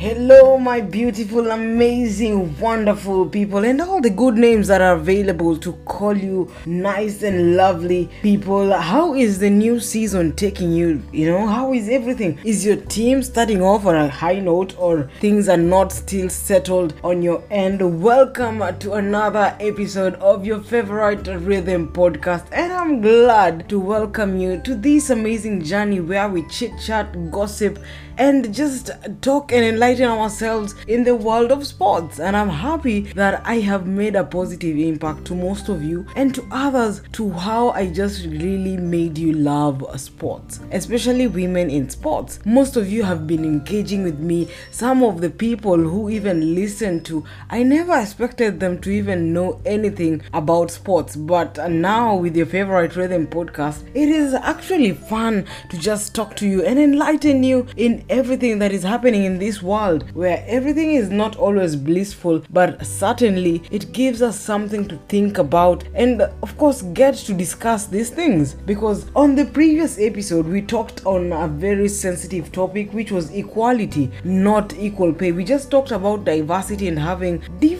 Hello, my beautiful, amazing, wonderful people, and all the good names that are available to call you nice and lovely people. How is the new season taking you? You know, how is everything? Is your team starting off on a high note, or things are not still settled on your end? Welcome to another episode of your favorite rhythm podcast, and I'm glad to welcome you to this amazing journey where we chit chat, gossip, and just talk and enlighten ourselves in the world of sports. And I'm happy that I have made a positive impact to most of you and to others to how I just really made you love sports, especially women in sports. Most of you have been engaging with me. Some of the people who even listen to, I never expected them to even know anything about sports, but now with your favorite rhythm podcast, it is actually fun to just talk to you and enlighten you in everything that is happening in this world where everything is not always blissful but certainly it gives us something to think about and of course get to discuss these things. Because on the previous episode we talked on a very sensitive topic which was equality not equal pay. We just talked about diversity and having different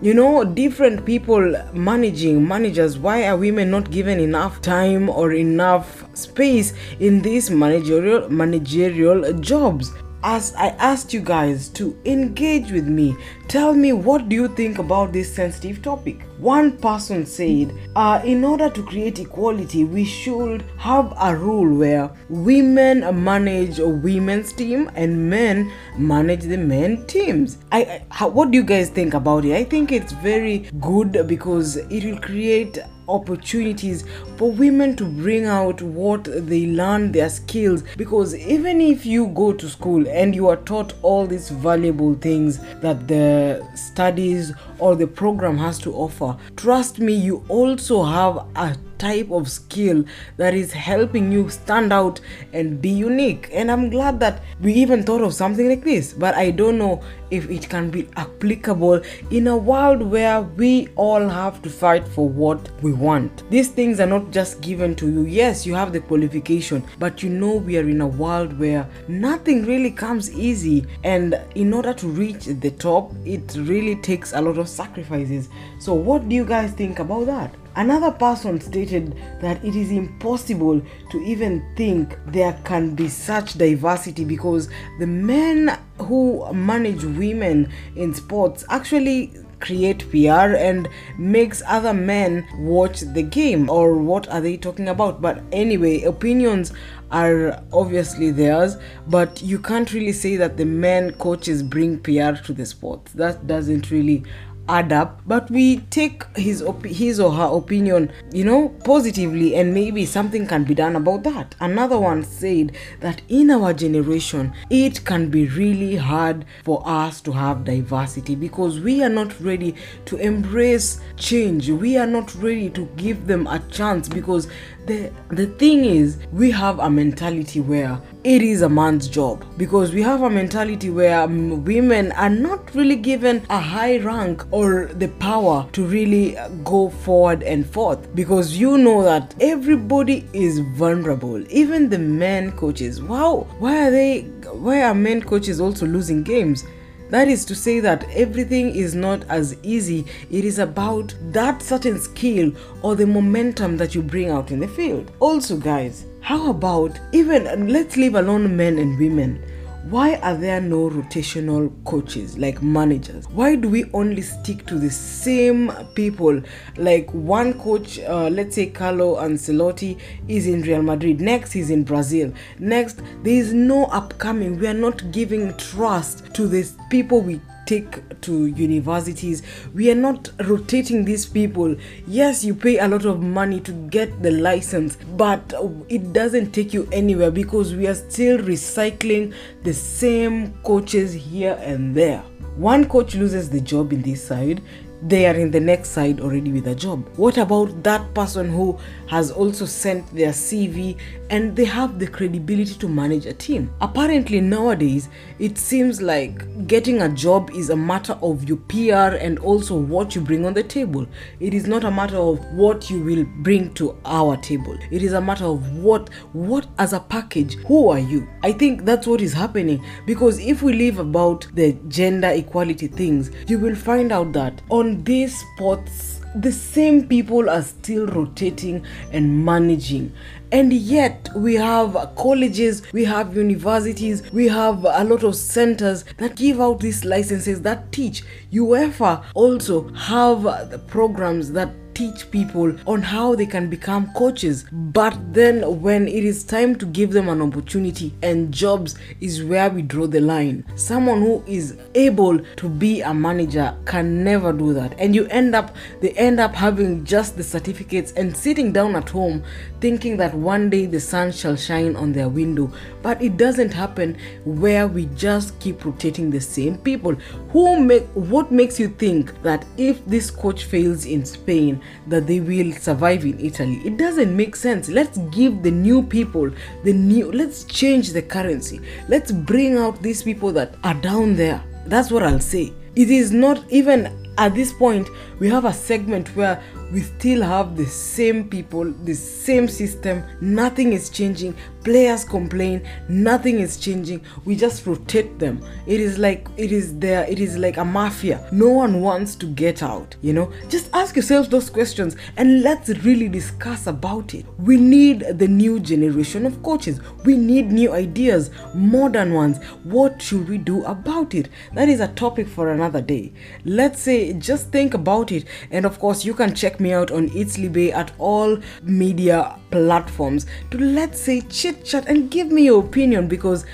you know different people managing managers why are women not given enough time or enough space in these managerial managerial jobs as I asked you guys to engage with me, tell me what do you think about this sensitive topic. One person said, uh, in order to create equality, we should have a rule where women manage women's team and men manage the men teams. I, I what do you guys think about it? I think it's very good because it will create opportunities for women to bring out what they learn their skills because even if you go to school and you are taught all these valuable things that the studies or the program has to offer. Trust me you also have a type of skill that is helping you stand out and be unique. And I'm glad that we even thought of something like this, but I don't know if it can be applicable in a world where we all have to fight for what we want. These things are not just given to you. Yes, you have the qualification, but you know we are in a world where nothing really comes easy, and in order to reach the top, it really takes a lot of sacrifices. So, what do you guys think about that? Another person stated that it is impossible to even think there can be such diversity because the men who manage women in sports actually create PR and makes other men watch the game or what are they talking about. But anyway opinions are obviously theirs but you can't really say that the men coaches bring PR to the sport that doesn't really add up but we take his op- his or her opinion you know positively and maybe something can be done about that. Another one said that in our generation it can be really hard for us to have diversity because we are not ready to embrace change. We are not ready to give them a chance because the the thing is we have a mentality where it is a man's job because we have a mentality where women are not really given a high rank or the power to really go forward and forth because you know that everybody is vulnerable even the men coaches wow why are they why are men coaches also losing games that is to say that everything is not as easy. It is about that certain skill or the momentum that you bring out in the field. Also, guys, how about even let's leave alone men and women? Why are there no rotational coaches like managers? Why do we only stick to the same people? Like one coach, uh, let's say Carlo Ancelotti is in Real Madrid, next he's in Brazil, next there is no upcoming. We are not giving trust to these people we take to universities. We are not rotating these people. Yes you pay a lot of money to get the license but it doesn't take you anywhere because we are still recycling the same coaches here and there. One coach loses the job in this side they are in the next side already with a job? What about that person who has also sent their CV and they have the credibility to manage a team? Apparently, nowadays, it seems like getting a job is a matter of your PR and also what you bring on the table. It is not a matter of what you will bring to our table. It is a matter of what what as a package, who are you? I think that's what is happening because if we leave about the gender equality things, you will find out that on these spots the same people are still rotating and managing. And yet we have colleges we have universities we have a lot of centers that give out these licenses that teach uefa also have the programs that teach people on how they can become coaches. But then when it is time to give them an opportunity and jobs is where we draw the line. Someone who is able to be a manager can never do that. And you end up they end up having just the certificates and sitting down at home thinking that one day the sun shall shine on their window. But it doesn't happen where we just keep rotating the same people. Who make what makes you think that if this coach fails in spain that they will survive in Italy. It doesn't make sense. Let's give the new people the new, let's change the currency. Let's bring out these people that are down there. That's what I'll say. It is not even at this point, we have a segment where we still have the same people, the same system, nothing is changing. Players complain, nothing is changing. We just rotate them. It is like it is there, it is like a mafia. No one wants to get out, you know? Just ask yourselves those questions and let's really discuss about it. We need the new generation of coaches. We need new ideas, modern ones. What should we do about it? That is a topic for another day. Let's say just think about it and of course you can check me out on Italy Bay at all media platforms to let's say chit chat and give me your opinion because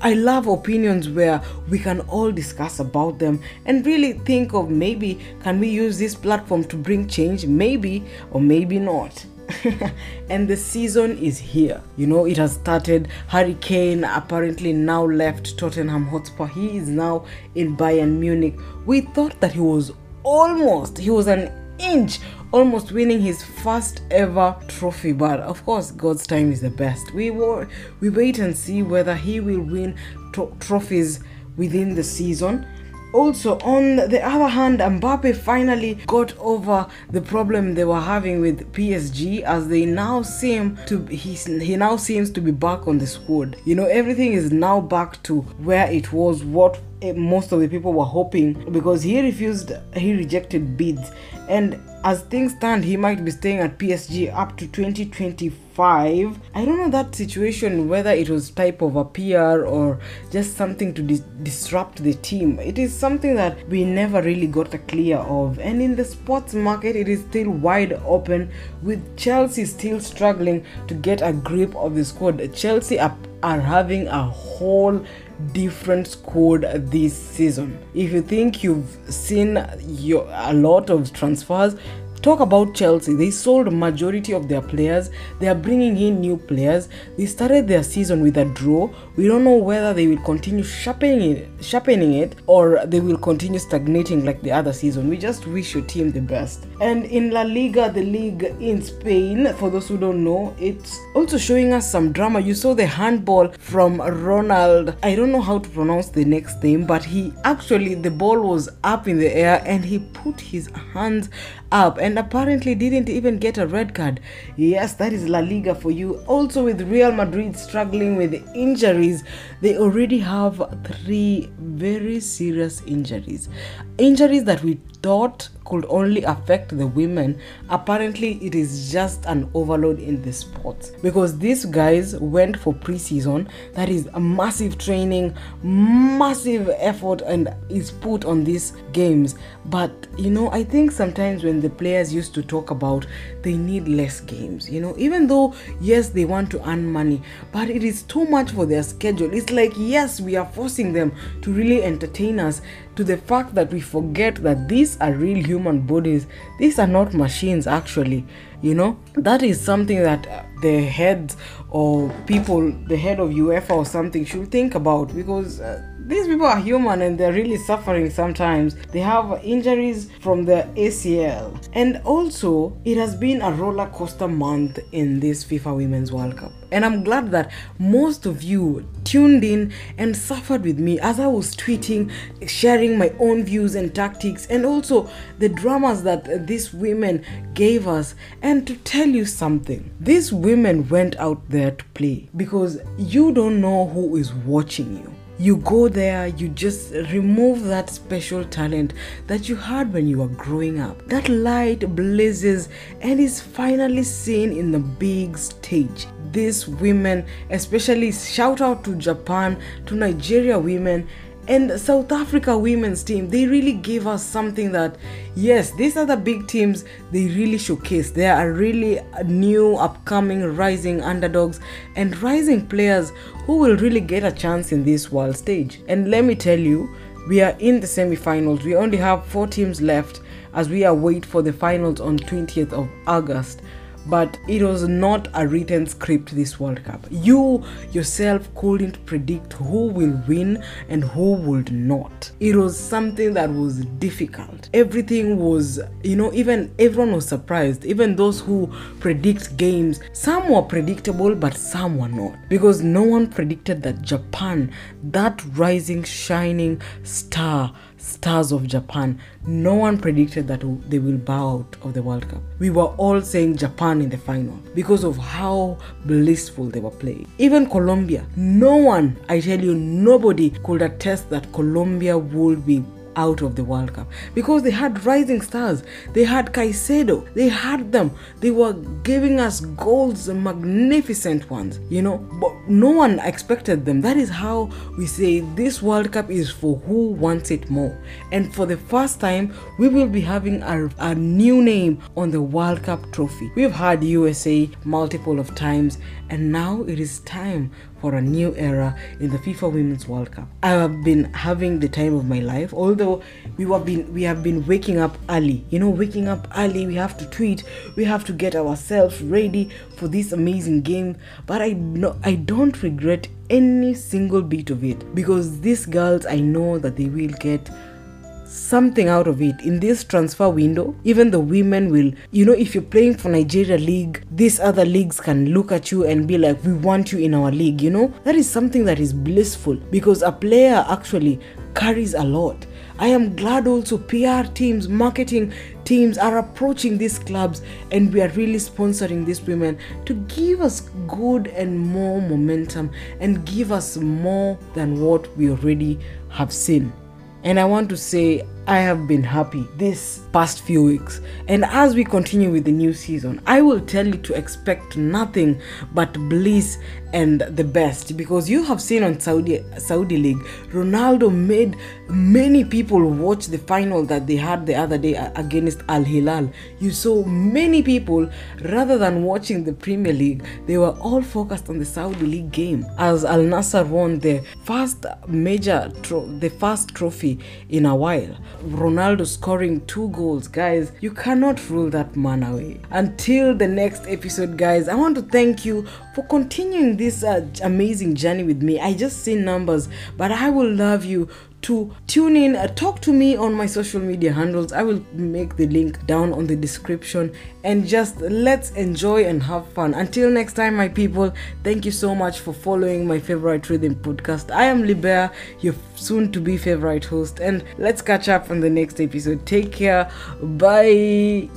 I love opinions where we can all discuss about them and really think of maybe can we use this platform to bring change maybe or maybe not and the season is here. You know, it has started. Harry Kane apparently now left Tottenham Hotspur. He is now in Bayern Munich. We thought that he was almost, he was an inch almost winning his first ever trophy but of course god's time is the best. We were we wait and see whether he will win tro- trophies within the season. Also, on the other hand, Mbappe finally got over the problem they were having with PSG as they now seem to he, he now seems to be back on the squad. You know, everything is now back to where it was what eh, most of the people were hoping because he refused he rejected bids. And as things stand he might be staying at PSG up to 2025 I don't know that situation whether it was type of a PR or just something to dis- disrupt the team. It is something that we never really got a clear of. And in the sports market it is still wide open with Chelsea still struggling to get a grip of the squad. Chelsea are, are having a whole different squad this season. If you think you've seen your, a lot of transfers, talk about Chelsea. They sold majority of their players. They are bringing in new players. They started their season with a draw. We don't know whether they will continue sharpening it, sharpening it or they will continue stagnating like the other season. We just wish your team the best. And in La Liga, the league in Spain, for those who don't know, it's also showing us some drama. You saw the handball from Ronald. I don't know how to pronounce the next name, but he actually the ball was up in the air and he put his hands up and apparently didn't even get a red card. Yes, that is La Liga for you. Also, with Real Madrid struggling with injuries, they already have three very serious injuries. Injuries that we thought could only affect the women, apparently it is just an overload in the sports because these guys went for preseason. That is a massive training, massive effort, and is put on these games. But you know, I think sometimes when the players used to talk about they need less games, you know, even though yes, they want to earn money, but it is too much for their schedule. It's like, yes, we are forcing them to really entertain us to the fact that we forget that these are real human bodies. These are not machines, actually. You know, that is something that the heads or people, the head of UEFA or something, should think about because uh, these people are human and they're really suffering sometimes. They have injuries from the ACL. And also, it has been a roller coaster month in this FIFA Women's World Cup. And I'm glad that most of you tuned in and suffered with me as I was tweeting, sharing my own views and tactics, and also the dramas that these women gave us. And to tell you something, these women went out there to play because you don't know who is watching you you go there, you just remove that special talent that you had when you were growing up. That light blazes and is finally seen in the big stage. These women, especially shout out to Japan, to Nigeria women, and South Africa women's team, they really gave us something that, yes, these are the big teams they really showcase. They are really new, upcoming, rising underdogs and rising players who will really get a chance in this world stage. And let me tell you, we are in the semi-finals. We only have four teams left as we await for the finals on 20th of August but it was not a written script this World Cup. You yourself couldn't predict who will win and who would not. It was something that was difficult. Everything was, you know, even everyone was surprised. Even those who predict games, some were predictable, but some were not. Because no one predicted that Japan, that rising, shining star, stars of Japan, no one predicted that they will bow out of the World Cup. We were all saying Japan in the final because of how blissful they were playing. Even Colombia, no one, I tell you, nobody could attest that Colombia would be out of the World Cup because they had rising stars. They had Caicedo. They had them. They were giving us goals, magnificent ones, you know. But no one expected them. That is how we say this World Cup is for who wants it more. And for the first time, we will be having a, a new name on the World Cup trophy. We've had USA multiple of times, and now it is time for a new era in the FIFA Women's World Cup. I have been having the time of my life, although we have been we have been waking up early. You know, waking up early, we have to tweet, we have to get ourselves ready for this amazing game. But I no I don't regret any single bit of it because these girls I know that they will get something out of it. In this transfer window even the women will you know if you're playing for nigeria league these other leagues can look at you and be like we want you in our league you know? That is something that is blissful because a player actually carries a lot. I am glad also pr teams marketing teams are approaching these clubs and we are really sponsoring these women to give us good and more momentum and give us more than what we already have seen and I want to say I have been happy this past few weeks. And as we continue with the new season, I will tell you to expect nothing but bliss and the best because you have seen on Saudi Saudi League, Ronaldo made many people watch the final that they had the other day against Al Hilal. You saw many people rather than watching the Premier League, they were all focused on the Saudi League game as Al Nassr won the first major tro- the first trophy in a while. Ronaldo scoring two goals, guys. You cannot rule that man away. Until the next episode, guys, I want to thank you for continuing this uh, amazing journey with me. I just see numbers, but I will love you to tune in uh, talk to me on my social media handles. I will make the link down on the description. And just let's enjoy and have fun. Until next time my people thank you so much for following my favorite rhythm podcast. I am libera your soon to be favorite host. And let's catch up on the next episode. Take care. Bye